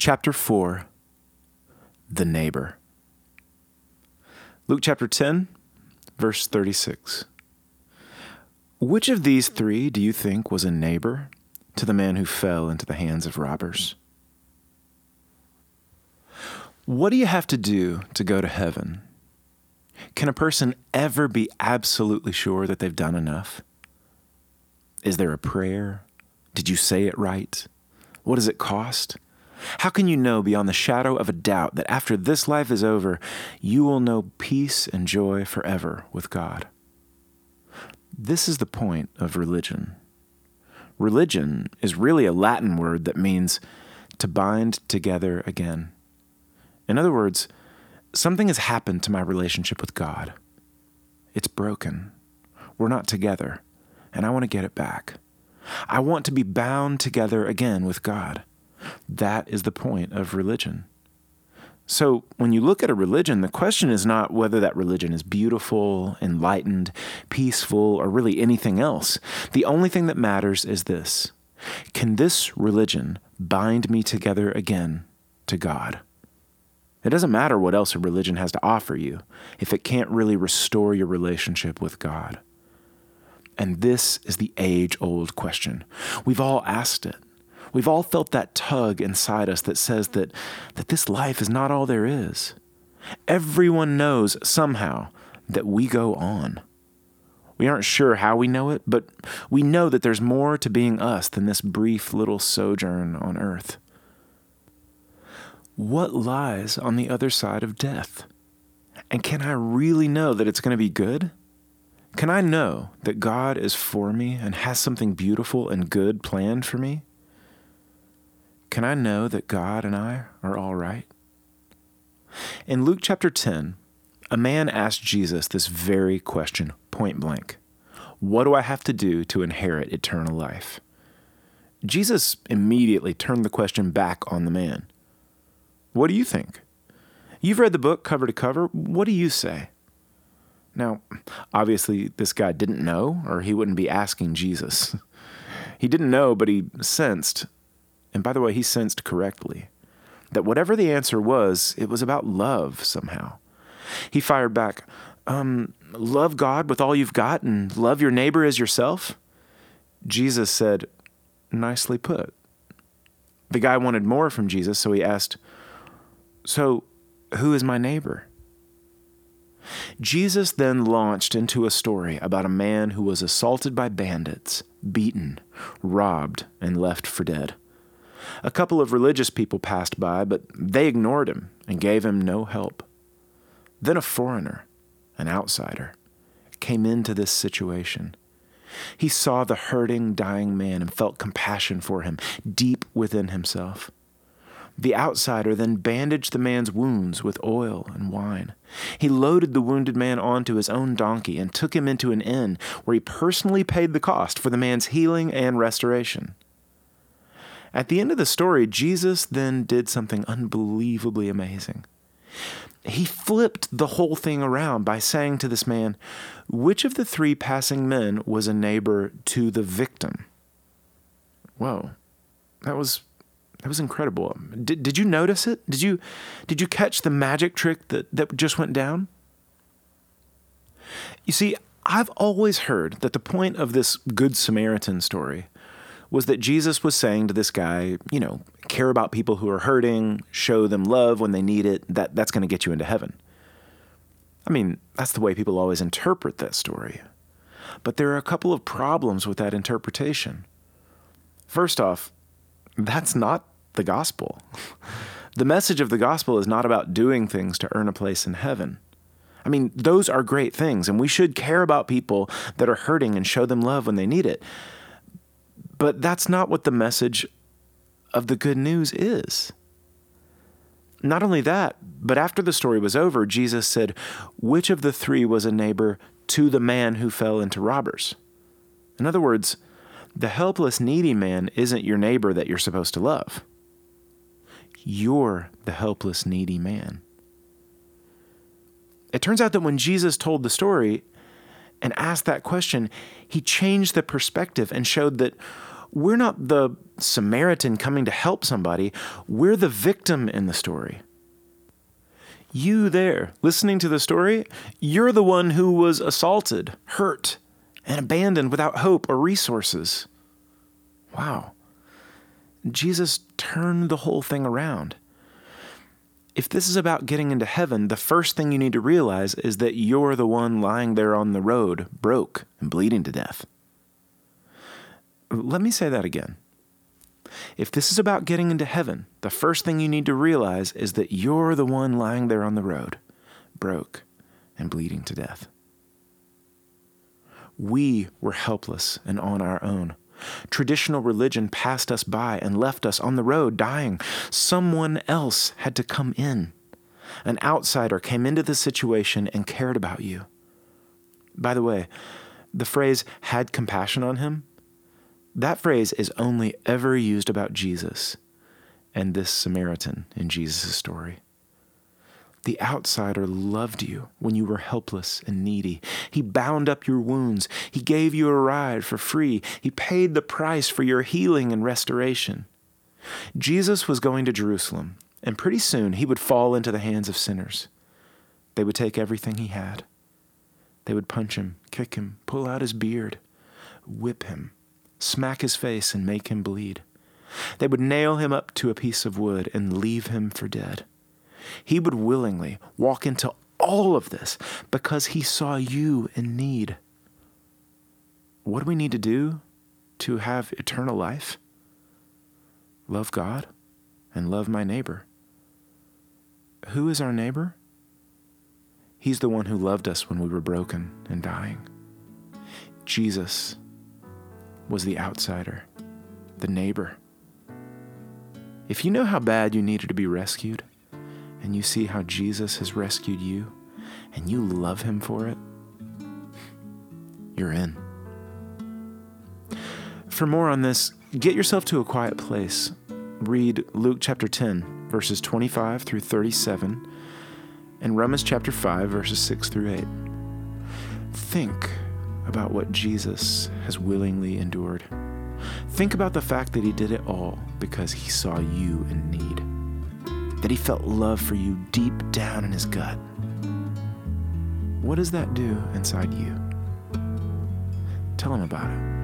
Chapter 4 The Neighbor. Luke chapter 10, verse 36. Which of these three do you think was a neighbor to the man who fell into the hands of robbers? What do you have to do to go to heaven? Can a person ever be absolutely sure that they've done enough? Is there a prayer? Did you say it right? What does it cost? How can you know beyond the shadow of a doubt that after this life is over, you will know peace and joy forever with God? This is the point of religion. Religion is really a Latin word that means to bind together again. In other words, something has happened to my relationship with God. It's broken. We're not together, and I want to get it back. I want to be bound together again with God. That is the point of religion. So, when you look at a religion, the question is not whether that religion is beautiful, enlightened, peaceful, or really anything else. The only thing that matters is this Can this religion bind me together again to God? It doesn't matter what else a religion has to offer you if it can't really restore your relationship with God. And this is the age old question. We've all asked it. We've all felt that tug inside us that says that, that this life is not all there is. Everyone knows somehow that we go on. We aren't sure how we know it, but we know that there's more to being us than this brief little sojourn on earth. What lies on the other side of death? And can I really know that it's going to be good? Can I know that God is for me and has something beautiful and good planned for me? Can I know that God and I are all right? In Luke chapter 10, a man asked Jesus this very question point blank What do I have to do to inherit eternal life? Jesus immediately turned the question back on the man. What do you think? You've read the book cover to cover. What do you say? Now, obviously, this guy didn't know, or he wouldn't be asking Jesus. He didn't know, but he sensed and by the way, he sensed correctly that whatever the answer was, it was about love somehow. He fired back, um, Love God with all you've got and love your neighbor as yourself? Jesus said, Nicely put. The guy wanted more from Jesus, so he asked, So who is my neighbor? Jesus then launched into a story about a man who was assaulted by bandits, beaten, robbed, and left for dead. A couple of religious people passed by, but they ignored him and gave him no help. Then a foreigner, an outsider, came into this situation. He saw the hurting, dying man and felt compassion for him deep within himself. The outsider then bandaged the man's wounds with oil and wine. He loaded the wounded man onto his own donkey and took him into an inn where he personally paid the cost for the man's healing and restoration. At the end of the story, Jesus then did something unbelievably amazing. He flipped the whole thing around by saying to this man, Which of the three passing men was a neighbor to the victim? Whoa, that was that was incredible. Did, did you notice it? Did you did you catch the magic trick that, that just went down? You see, I've always heard that the point of this Good Samaritan story was that Jesus was saying to this guy, you know, care about people who are hurting, show them love when they need it. That that's going to get you into heaven. I mean, that's the way people always interpret that story. But there are a couple of problems with that interpretation. First off, that's not the gospel. The message of the gospel is not about doing things to earn a place in heaven. I mean, those are great things, and we should care about people that are hurting and show them love when they need it. But that's not what the message of the good news is. Not only that, but after the story was over, Jesus said, Which of the three was a neighbor to the man who fell into robbers? In other words, the helpless, needy man isn't your neighbor that you're supposed to love. You're the helpless, needy man. It turns out that when Jesus told the story and asked that question, he changed the perspective and showed that we're not the Samaritan coming to help somebody, we're the victim in the story. You there, listening to the story, you're the one who was assaulted, hurt, and abandoned without hope or resources. Wow. Jesus turned the whole thing around. If this is about getting into heaven, the first thing you need to realize is that you're the one lying there on the road, broke and bleeding to death. Let me say that again. If this is about getting into heaven, the first thing you need to realize is that you're the one lying there on the road, broke and bleeding to death. We were helpless and on our own. Traditional religion passed us by and left us on the road dying. Someone else had to come in. An outsider came into the situation and cared about you. By the way, the phrase had compassion on him, that phrase is only ever used about Jesus and this Samaritan in Jesus' story. The outsider loved you when you were helpless and needy. He bound up your wounds. He gave you a ride for free. He paid the price for your healing and restoration. Jesus was going to Jerusalem, and pretty soon he would fall into the hands of sinners. They would take everything he had. They would punch him, kick him, pull out his beard, whip him, smack his face, and make him bleed. They would nail him up to a piece of wood and leave him for dead. He would willingly walk into all of this because he saw you in need. What do we need to do to have eternal life? Love God and love my neighbor. Who is our neighbor? He's the one who loved us when we were broken and dying. Jesus was the outsider, the neighbor. If you know how bad you needed to be rescued, and you see how Jesus has rescued you, and you love him for it, you're in. For more on this, get yourself to a quiet place. Read Luke chapter 10, verses 25 through 37, and Romans chapter 5, verses 6 through 8. Think about what Jesus has willingly endured. Think about the fact that he did it all because he saw you in need, that he felt love for you deep down in his gut. What does that do inside you? Tell him about it.